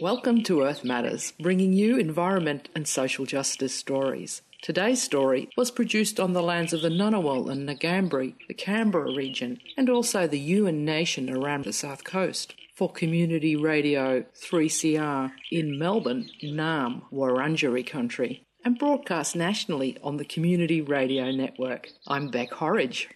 Welcome to Earth Matters, bringing you environment and social justice stories. Today's story was produced on the lands of the Ngunnawal and Ngambri, the Canberra region, and also the Yuin Nation around the south coast. For Community Radio 3CR in Melbourne, Naarm, Wurundjeri country, and broadcast nationally on the Community Radio Network. I'm Bec Horridge.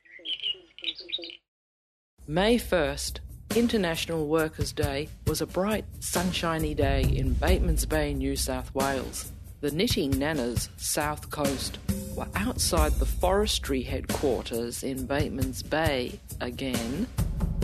May 1st, International Workers' Day, was a bright, sunshiny day in Batemans Bay, New South Wales. The Knitting Nannas South Coast were outside the forestry headquarters in Batemans Bay again,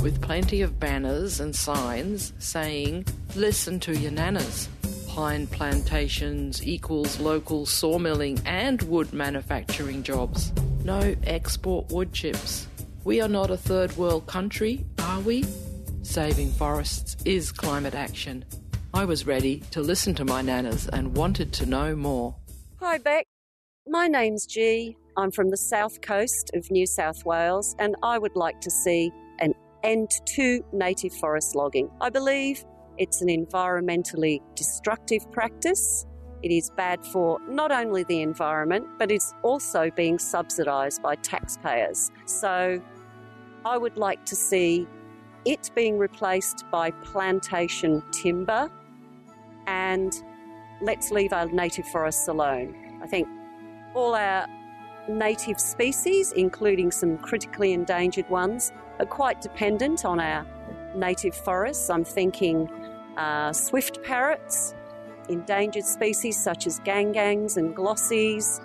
with plenty of banners and signs saying, Listen to your nanas. Pine plantations equals local sawmilling and wood manufacturing jobs. No export wood chips. We are not a third world country, are we? Saving forests is climate action. I was ready to listen to my nanas and wanted to know more. Hi, Bec. My name's G. I'm from the south coast of New South Wales, and I would like to see an end to native forest logging. I believe it's an environmentally destructive practice. It is bad for not only the environment, but it's also being subsidised by taxpayers. So I would like to see it being replaced by plantation timber and let's leave our native forests alone. I think all our native species, including some critically endangered ones, are quite dependent on our native forests. I'm thinking uh, swift parrots, endangered species such as gangangs and glossies.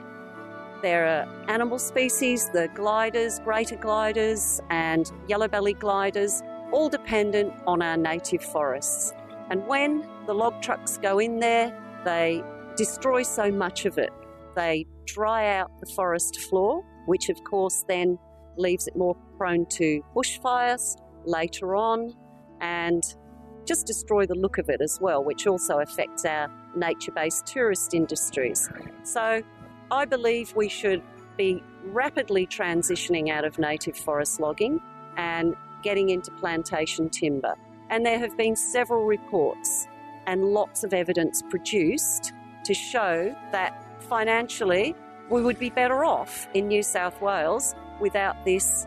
There are animal species, the gliders, greater gliders, and yellow bellied gliders, all dependent on our native forests. And when the log trucks go in there, they destroy so much of it. They dry out the forest floor, which of course then leaves it more prone to bushfires later on and just destroy the look of it as well, which also affects our nature based tourist industries. So I believe we should be rapidly transitioning out of native forest logging and getting into plantation timber. And there have been several reports and lots of evidence produced to show that financially we would be better off in New South Wales without this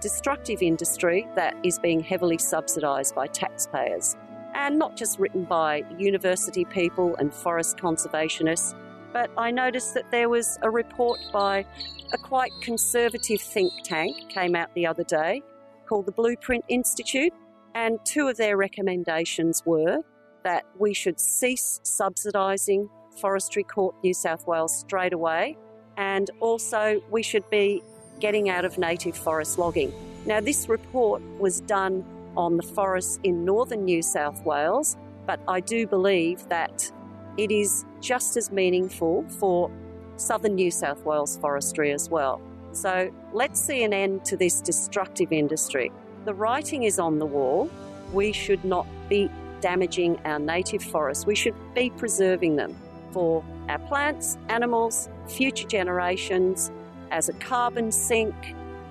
destructive industry that is being heavily subsidised by taxpayers. And not just written by university people and forest conservationists, but I noticed that there was a report by a quite conservative think tank came out the other day called the Blueprint Institute and two of their recommendations were that we should cease subsidising Forestry Corp New South Wales straight away, and also we should be getting out of native forest logging. Now, this report was done on the forests in northern New South Wales, but I do believe that it is just as meaningful for southern New South Wales forestry as well. So let's see an end to this destructive industry. The writing is on the wall. We should not be damaging our native forests. We should be preserving them for our plants, animals, future generations as a carbon sink.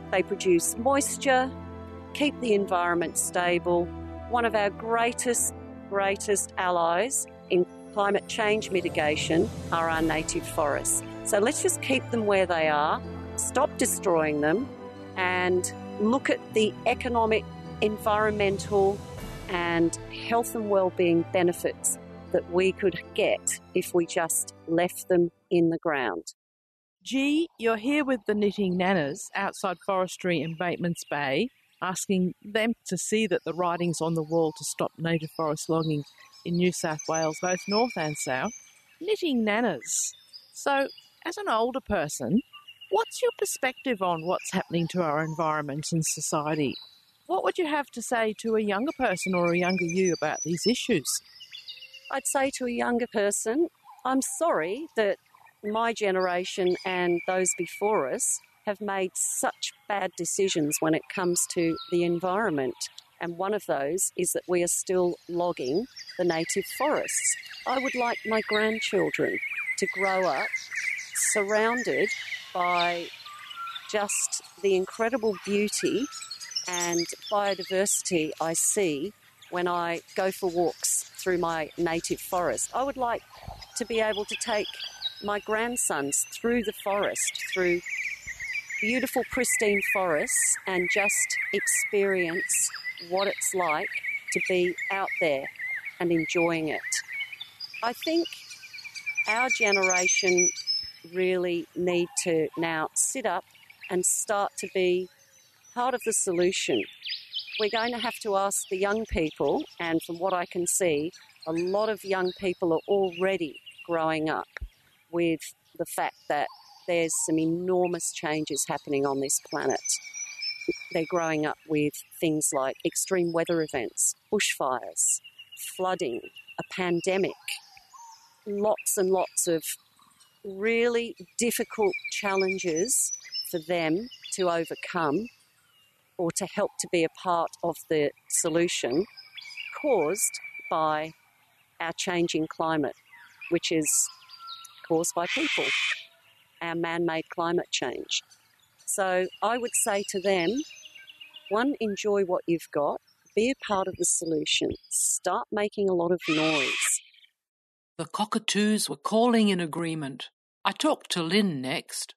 They produce moisture, keep the environment stable. One of our greatest, greatest allies in climate change mitigation are our native forests. So let's just keep them where they are, stop destroying them, and look at the economic, environmental, and health and well-being benefits that we could get if we just left them in the ground. G, you're here with the Knitting Nannas outside forestry in Batemans Bay, asking them to see that the writing's on the wall to stop native forest logging in New South Wales, both north and south. Knitting Nannas. So, as an older person, What's your perspective on what's happening to our environment and society? What would you have to say to a younger person or a younger you about these issues? I'd say to a younger person, I'm sorry that my generation and those before us have made such bad decisions when it comes to the environment. And one of those is that we are still logging the native forests. I would like my grandchildren to grow up surrounded by just the incredible beauty and biodiversity I see when I go for walks through my native forest. I would like to be able to take my grandsons through the forest, through beautiful, pristine forests, and just experience what it's like to be out there and enjoying it. I think our generation really need to now sit up and start to be part of the solution. We're going to have to ask the young people, and from what I can see, a lot of young people are already growing up with the fact that there's some enormous changes happening on this planet. They're growing up with things like extreme weather events, bushfires, flooding, a pandemic, lots and lots of really difficult challenges for them to overcome or to help to be a part of the solution caused by our changing climate, which is caused by people, our man made climate change. So I would say to them, one, enjoy what you've got, be a part of the solution, start making a lot of noise. The cockatoos were calling in agreement. I talked to Lynn next.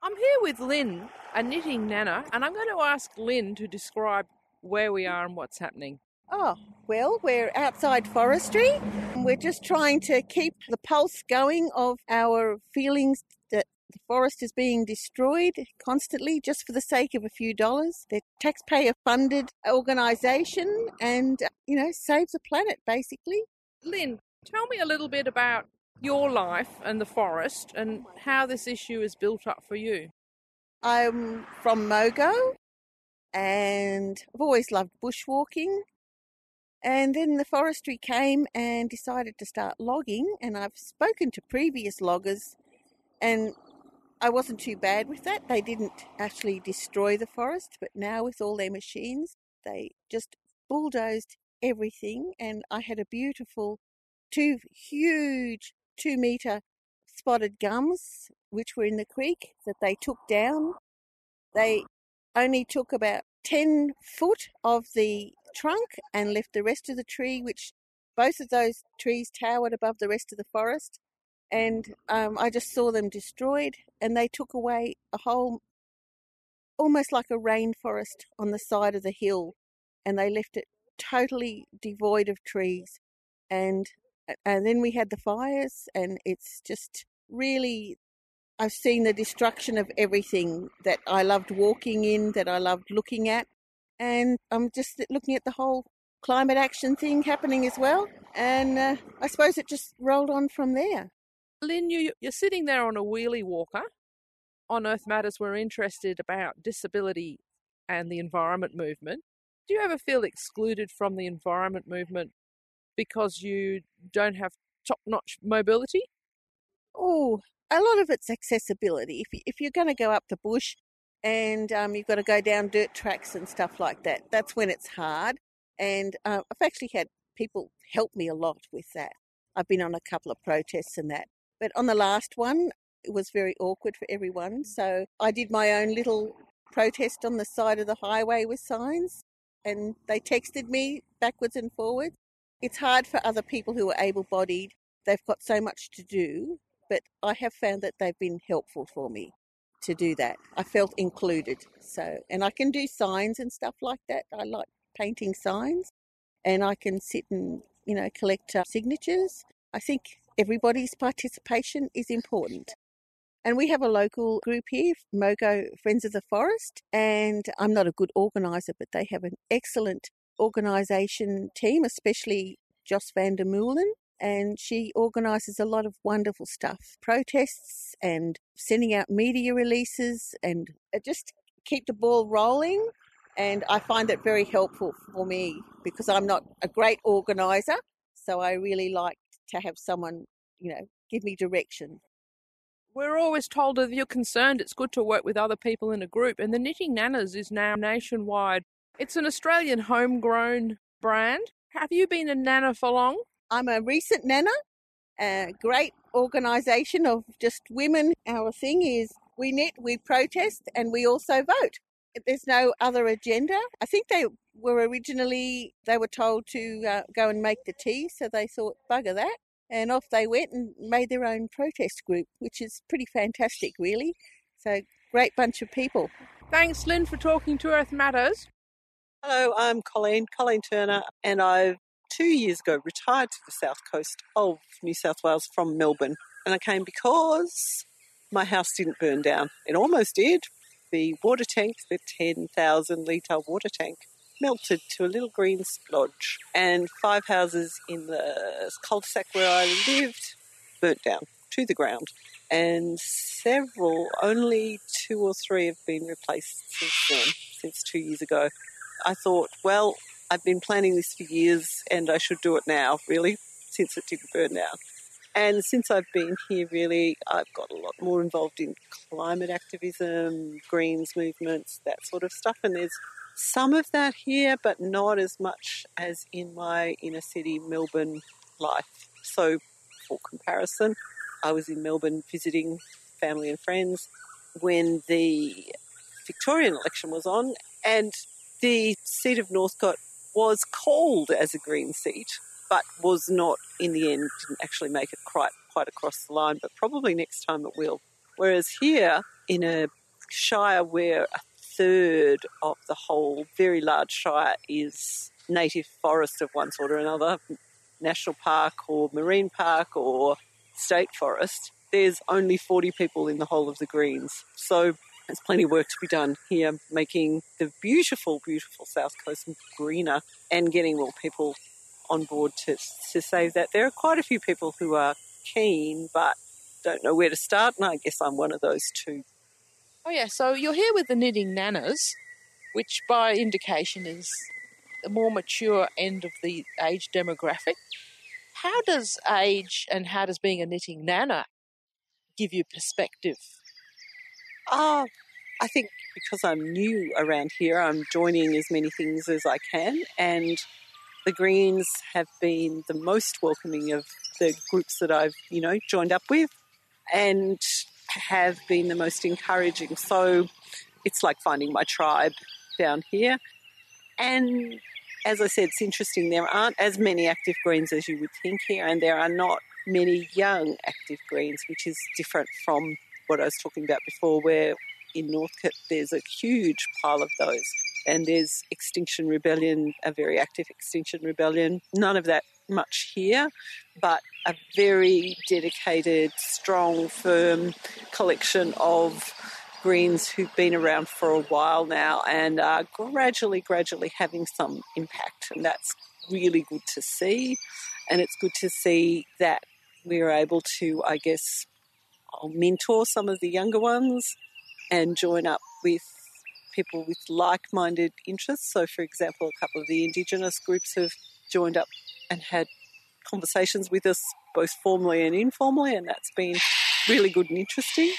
I'm here with Lynn, a knitting nana, and I'm going to ask Lynn to describe where we are and what's happening. Oh, well, we're outside forestry. We're just trying to keep the pulse going of our feelings that the forest is being destroyed constantly just for the sake of a few dollars. They're taxpayer funded organisation and, you know, saves the planet basically. Lynn, tell me a little bit about your life and the forest and how this issue is built up for you. I'm from Mogo and I've always loved bushwalking. And then the forestry came and decided to start logging. And I've spoken to previous loggers, and I wasn't too bad with that. They didn't actually destroy the forest, but now with all their machines, they just bulldozed everything. And I had a beautiful, two huge two metre spotted gums, which were in the creek, that they took down. They only took about 10 foot of the trunk and left the rest of the tree, which both of those trees towered above the rest of the forest. And um, I just saw them destroyed, and they took away a whole, almost like a rainforest on the side of the hill, and they left it totally devoid of trees. And and then we had the fires, and it's just really I've seen the destruction of everything that I loved walking in, that I loved looking at, and I'm just looking at the whole climate action thing happening as well. And uh, I suppose it just rolled on from there. Lynn, you, you're sitting there on a wheelie walker. On Earth Matters, we're interested about disability and the environment movement. Do you ever feel excluded from the environment movement because you don't have top notch mobility? Oh, a lot of it's accessibility. If, if you're going to go up the bush and um, you've got to go down dirt tracks and stuff like that, that's when it's hard. And uh, I've actually had people help me a lot with that. I've been on a couple of protests and that. But on the last one, it was very awkward for everyone. So I did my own little protest on the side of the highway with signs, and they texted me backwards and forwards. It's hard for other people who are able bodied. They've got so much to do, but I have found that they've been helpful for me to do that. I felt included. So, and I can do signs and stuff like that. I like painting signs, and I can sit and you know collect uh, signatures. I think everybody's participation is important. And we have a local group here, Mogo Friends of the Forest, and I'm not a good organiser, but they have an excellent organisation team, especially Joss van der Meulen, and she organises a lot of wonderful stuff protests and sending out media releases and just keep the ball rolling. And I find that very helpful for me because I'm not a great organiser. So I really like to have someone, you know, give me direction. We're always told if you're concerned, it's good to work with other people in a group. And the Knitting Nannas is now nationwide. It's an Australian homegrown brand. Have you been a nana for long? I'm a recent nana, a great organisation of just women. Our thing is we knit, we protest, and we also vote. there's no other agenda. I think they were originally they were told to uh, go and make the tea, so they thought bugger that, and off they went and made their own protest group, which is pretty fantastic, really. So great bunch of people. Thanks, Lynn, for talking to Earth Matters. Hello, I'm Colleen, Colleen Turner, and I two years ago retired to the south coast of New South Wales from Melbourne. And I came because my house didn't burn down. It almost did. The water tank, the 10,000 litre water tank, melted to a little green splodge. And five houses in the cul de sac where I lived burnt down to the ground. And several, only two or three have been replaced since then, since two years ago. I thought, well, I've been planning this for years and I should do it now, really, since it didn't burn down. And since I've been here, really, I've got a lot more involved in climate activism, Greens movements, that sort of stuff. And there's some of that here, but not as much as in my inner city Melbourne life. So, for comparison, I was in Melbourne visiting family and friends when the Victorian election was on, and the seat of Northcote was called as a Green seat, but was not in the end, didn't actually make it quite, quite across the line, but probably next time it will. Whereas here, in a shire where a third of the whole very large shire is native forest of one sort or another, national park or marine park or state forest, there's only 40 people in the whole of the Greens. So there's plenty of work to be done here, making the beautiful, beautiful South Coast greener and getting more people on board to, to save that. There are quite a few people who are keen but don't know where to start, and I guess I'm one of those too. Oh, yeah, so you're here with the Knitting Nannas, which by indication is the more mature end of the age demographic. How does age and how does being a knitting nana give you perspective? Uh, I think because I'm new around here, I'm joining as many things as I can, and the Greens have been the most welcoming of the groups that I've, you know, joined up with, and have been the most encouraging. So it's like finding my tribe down here, and as I said, it's interesting. There aren't as many active greens as you would think here, and there are not many young active greens, which is different from what I was talking about before, where in Northcote there's a huge pile of those. And there's Extinction Rebellion, a very active Extinction Rebellion. None of that much here, but a very dedicated, strong, firm collection of Greens who've been around for a while now and are gradually, gradually having some impact. And that's really good to see. And it's good to see that we're able to, I guess, I'll mentor some of the younger ones and join up with people with like minded interests. So, for example, a couple of the Indigenous groups have joined up and had conversations with us both formally and informally, and that's been really good and interesting.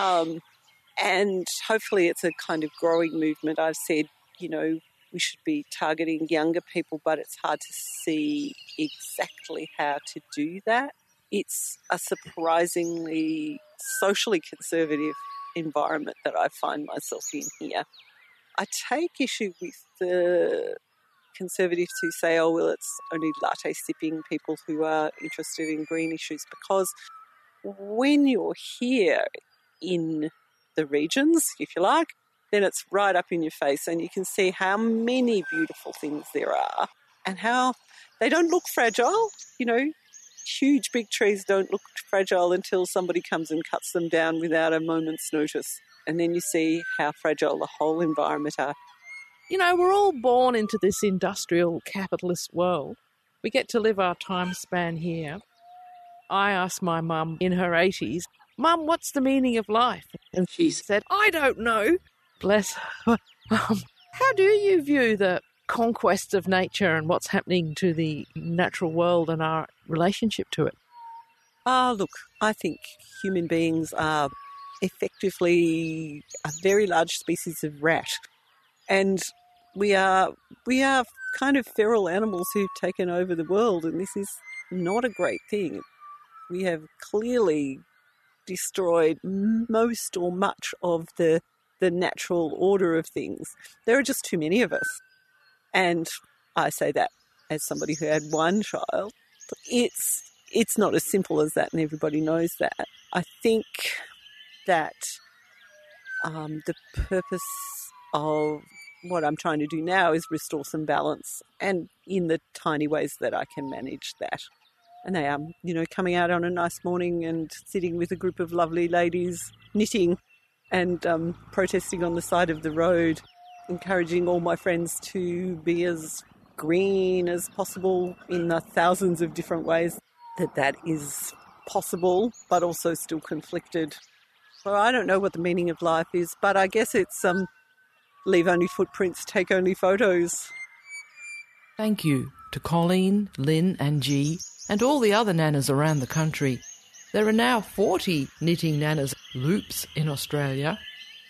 Um, and hopefully it's a kind of growing movement. I've said, you know, we should be targeting younger people, but it's hard to see exactly how to do that. It's a surprisingly socially conservative environment that I find myself in here. I take issue with the conservatives who say, oh, well, it's only latte sipping people who are interested in green issues because when you're here in the regions, if you like, then it's right up in your face and you can see how many beautiful things there are and how they don't look fragile. You know, huge big trees don't look fragile until somebody comes and cuts them down without a moment's notice. And then you see how fragile the whole environment are. You know, we're all born into this industrial capitalist world. We get to live our time span here. I asked my mum in her 80s Mum, what's the meaning of life? And she said, I don't know. Bless her. How do you view the conquest of nature and what's happening to the natural world and our relationship to it? Ah, uh, look, I think human beings are effectively a very large species of rat, and we are we are kind of feral animals who've taken over the world, and this is not a great thing. We have clearly destroyed most or much of the the natural order of things. There are just too many of us. And I say that as somebody who had one child. It's it's not as simple as that, and everybody knows that. I think that um, the purpose of what I'm trying to do now is restore some balance, and in the tiny ways that I can manage that. And I am, you know, coming out on a nice morning and sitting with a group of lovely ladies knitting and um, protesting on the side of the road, encouraging all my friends to be as green as possible in the thousands of different ways that that is possible, but also still conflicted. So I don't know what the meaning of life is, but I guess it's um, leave only footprints, take only photos. Thank you to Colleen, Lynn, and G, and all the other nanas around the country. There are now 40 Knitting Nannas loops in Australia.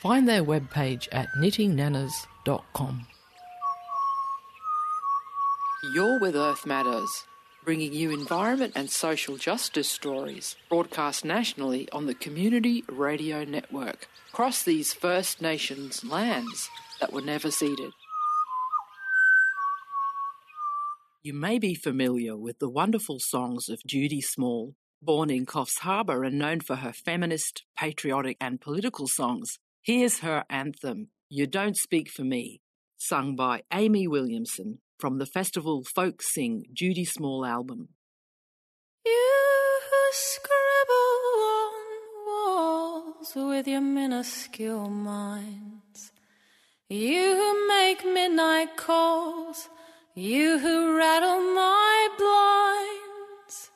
Find their webpage at knittingnanas.com. You're with Earth Matters, bringing you environment and social justice stories, broadcast nationally on the Community Radio Network, across these First Nations lands that were never ceded. You may be familiar with the wonderful songs of Judy Small. Born in Coffs Harbour and known for her feminist, patriotic, and political songs, here's her anthem, You Don't Speak for Me, sung by Amy Williamson from the festival Folk Sing Judy Small album. You who scribble on walls with your minuscule minds, you who make midnight calls, you who rattle my blinds.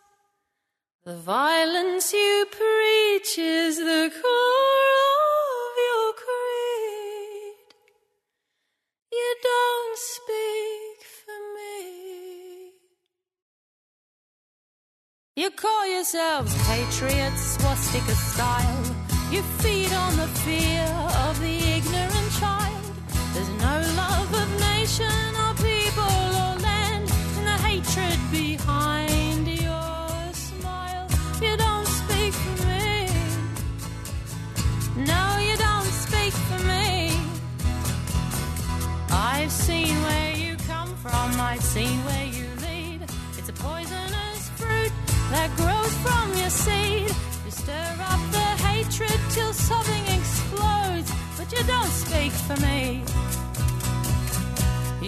The violence you preach is the core call yourselves patriots, swastika style. You feed on the fear of the ignorant child. There's no love of nation or people or land, and the hatred behind your smile. You don't speak for me. No, you don't speak for me. I've seen where you come from, I've seen where that grows from your seed. You stir up the hatred till something explodes, but you don't speak for me.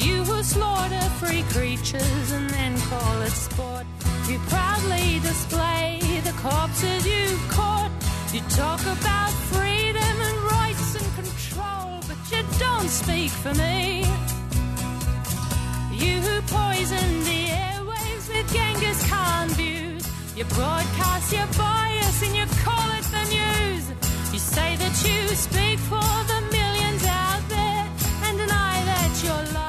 You who slaughter free creatures and then call it sport. You proudly display the corpses you've caught. You talk about freedom and rights and control, but you don't speak for me. You who poison the airwaves with Genghis Khan views. You broadcast your bias and you call it the news. You say that you speak for the millions out there and deny that you're lighting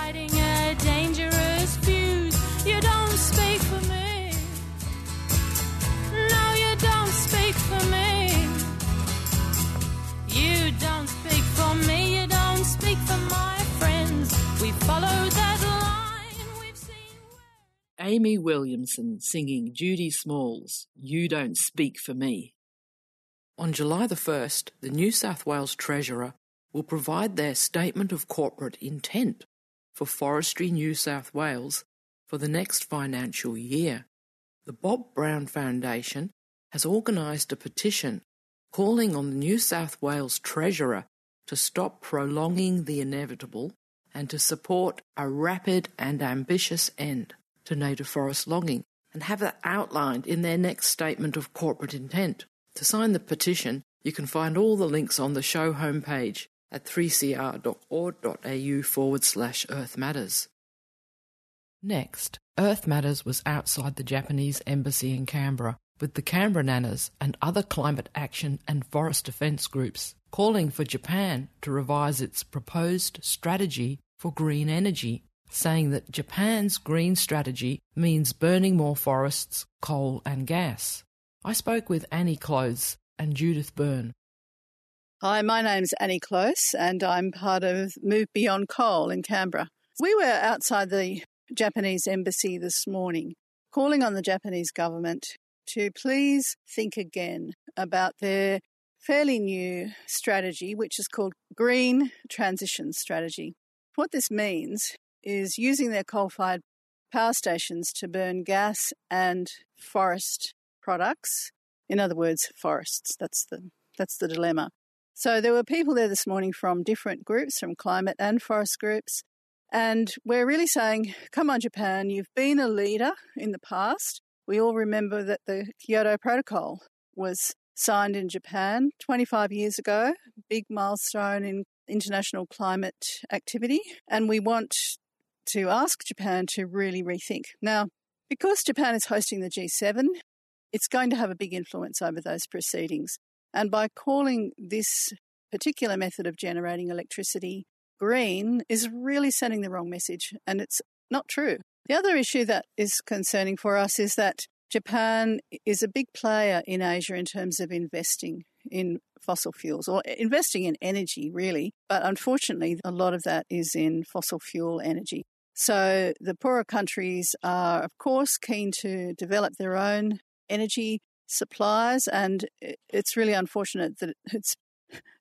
Amy Williamson singing Judy Small's You Don't Speak for Me. On July the 1st, the New South Wales Treasurer will provide their Statement of Corporate Intent for Forestry New South Wales for the next financial year. The Bob Brown Foundation has organised a petition calling on the New South Wales Treasurer to stop prolonging the inevitable and to support a rapid and ambitious end to native forest logging and have that outlined in their next statement of corporate intent. To sign the petition, you can find all the links on the show homepage at 3cr.org.au forward slash Earth Matters. Next, Earth Matters was outside the Japanese embassy in Canberra with the Canberra Nanas and other climate action and forest defence groups calling for Japan to revise its proposed strategy for green energy, saying that Japan's green strategy means burning more forests, coal, and gas. I spoke with Annie Close and Judith Byrne. Hi, my name's Annie Close, and I'm part of Move Beyond Coal in Canberra. We were outside the Japanese embassy this morning, calling on the Japanese government to please think again about their fairly new strategy, which is called Green Transition Strategy. What this means is using their coal fired power stations to burn gas and forest products. In other words, forests. That's the, that's the dilemma. So there were people there this morning from different groups, from climate and forest groups. And we're really saying, come on, Japan, you've been a leader in the past. We all remember that the Kyoto Protocol was signed in Japan 25 years ago, big milestone in international climate activity. And we want to ask Japan to really rethink. Now, because Japan is hosting the G7, it's going to have a big influence over those proceedings. And by calling this particular method of generating electricity green is really sending the wrong message, and it's not true. The other issue that is concerning for us is that Japan is a big player in Asia in terms of investing in fossil fuels or investing in energy, really. But unfortunately, a lot of that is in fossil fuel energy. So the poorer countries are, of course, keen to develop their own energy supplies, and it's really unfortunate that it's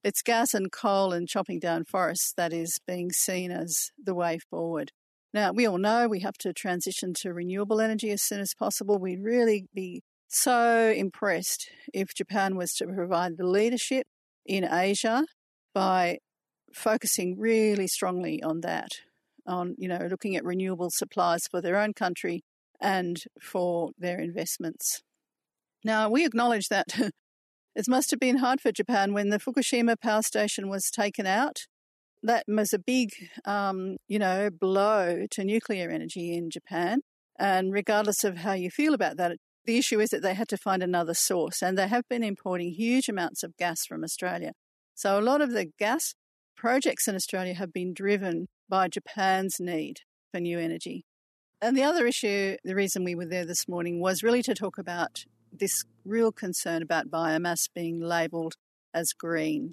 it's gas and coal and chopping down forests that is being seen as the way forward. Now, we all know we have to transition to renewable energy as soon as possible. We'd really be so impressed if Japan was to provide the leadership in Asia by focusing really strongly on that, on, you know, looking at renewable supplies for their own country and for their investments. Now, we acknowledge that it must have been hard for Japan when the Fukushima power station was taken out that was a big, um, you know, blow to nuclear energy in Japan. And regardless of how you feel about that, the issue is that they had to find another source, and they have been importing huge amounts of gas from Australia. So a lot of the gas projects in Australia have been driven by Japan's need for new energy. And the other issue, the reason we were there this morning, was really to talk about this real concern about biomass being labelled as green.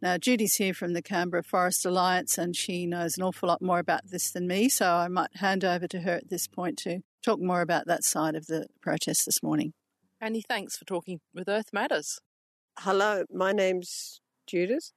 Now, Judy's here from the Canberra Forest Alliance and she knows an awful lot more about this than me, so I might hand over to her at this point to talk more about that side of the protest this morning. Annie, thanks for talking with Earth Matters. Hello, my name's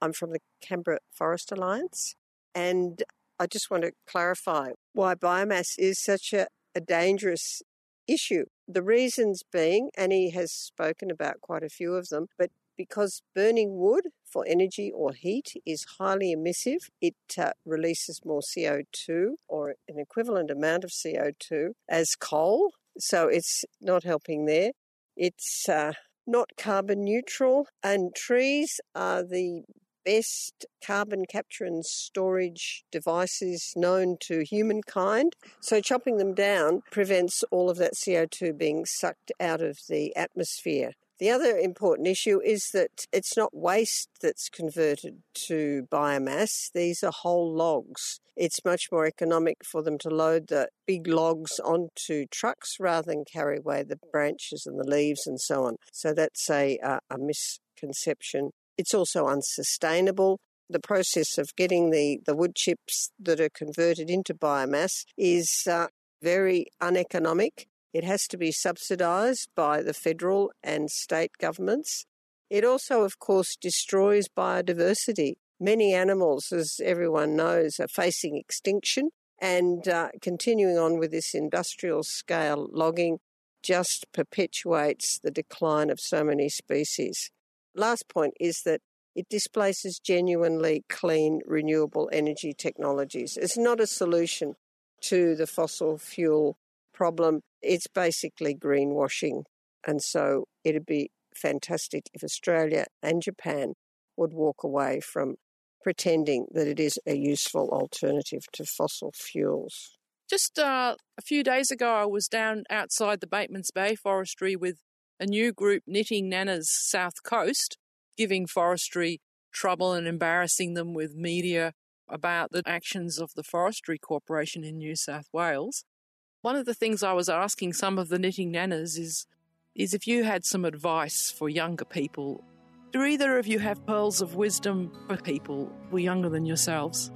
I'm from the Canberra Forest Alliance, and I just want to clarify why biomass is such a, a dangerous issue. The reasons being, Annie has spoken about quite a few of them, but because burning wood for energy or heat is highly emissive. It uh, releases more CO2 or an equivalent amount of CO2 as coal. So it's not helping there. It's uh, not carbon neutral, and trees are the best carbon capture and storage devices known to humankind. So chopping them down prevents all of that CO2 being sucked out of the atmosphere. The other important issue is that it's not waste that's converted to biomass, these are whole logs. It's much more economic for them to load the big logs onto trucks rather than carry away the branches and the leaves and so on. So that's a, a, a misconception. It's also unsustainable. The process of getting the, the wood chips that are converted into biomass is uh, very uneconomic it has to be subsidised by the federal and state governments. It also, of course, destroys biodiversity. Many animals, as everyone knows, are facing extinction, and uh, continuing on with this industrial scale logging just perpetuates the decline of so many species. Last point is that it displaces genuinely clean, renewable energy technologies. It's not a solution to the fossil fuel problem. It's basically greenwashing. And so it'd be fantastic if Australia and Japan would walk away from pretending that it is a useful alternative to fossil fuels. Just uh, a few days ago, I was down outside the Batemans Bay Forestry with a new group, Knitting Nannas South Coast, giving forestry trouble and embarrassing them with media about the actions of the Forestry Corporation in New South Wales. One of the things I was asking some of the knitting nanas is, is if you had some advice for younger people. Do either of you have pearls of wisdom for people who are younger than yourselves?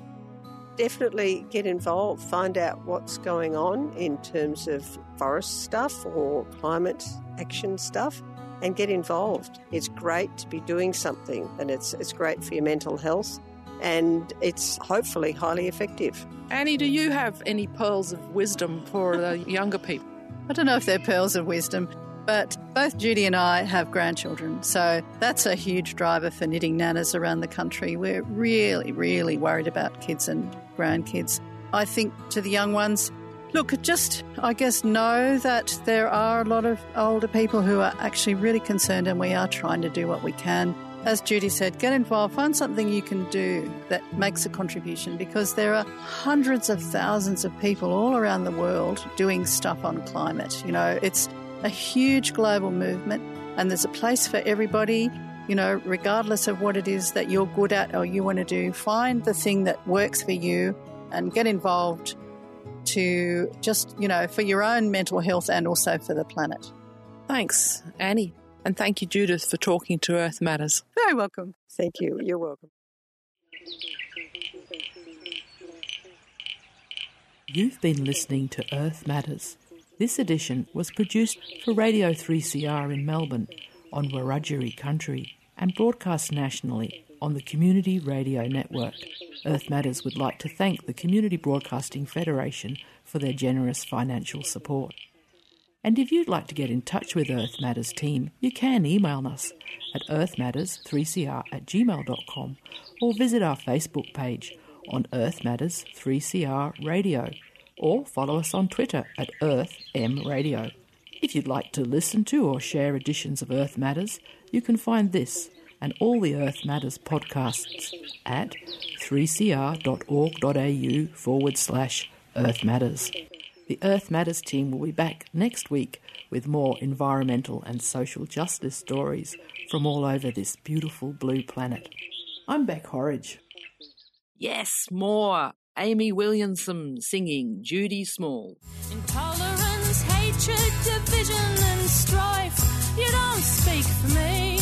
Definitely get involved, find out what's going on in terms of forest stuff or climate action stuff. and get involved. It's great to be doing something and it's, it's great for your mental health and it's hopefully highly effective. Annie, do you have any pearls of wisdom for the younger people? I don't know if they're pearls of wisdom, but both Judy and I have grandchildren, so that's a huge driver for knitting nanas around the country. We're really, really worried about kids and grandkids. I think to the young ones, look, just I guess know that there are a lot of older people who are actually really concerned, and we are trying to do what we can as Judy said, get involved, find something you can do that makes a contribution because there are hundreds of thousands of people all around the world doing stuff on climate. You know, it's a huge global movement and there's a place for everybody. You know, regardless of what it is that you're good at or you want to do, find the thing that works for you and get involved to just, you know, for your own mental health and also for the planet. Thanks, Annie. And thank you, Judith, for talking to Earth Matters. Very welcome. Thank you. You're welcome. You've been listening to Earth Matters. This edition was produced for Radio 3CR in Melbourne on Wurundjeri country and broadcast nationally on the Community Radio Network. Earth Matters would like to thank the Community Broadcasting Federation for their generous financial support. And if you'd like to get in touch with Earth Matters team, you can email us at earthmatters3cr at gmail.com or visit our Facebook page on Earth Matters 3CR Radio or follow us on Twitter at Earth M Radio. If you'd like to listen to or share editions of Earth Matters, you can find this and all the Earth Matters podcasts at 3cr.org.au forward slash Earth Matters. The Earth Matters team will be back next week with more environmental and social justice stories from all over this beautiful blue planet. I'm Bec Horridge. Yes, more. Amy Williamson singing Judy Small. Intolerance, hatred, division, and strife. You don't speak for me.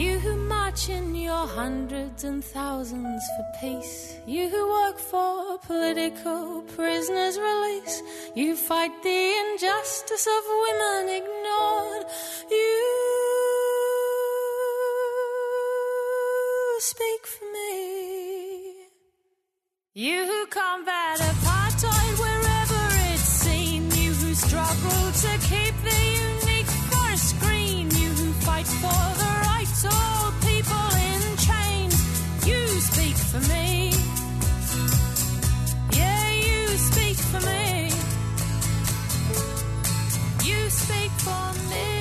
You who march in your hundreds and thousands for peace. You who work for political prisoners' release. You fight the injustice of women ignored. You speak for me. You who combat apartheid wherever it's seen. You who struggle to keep the unique forest green. You who fight for the rights of people in chains. You speak for me. for me.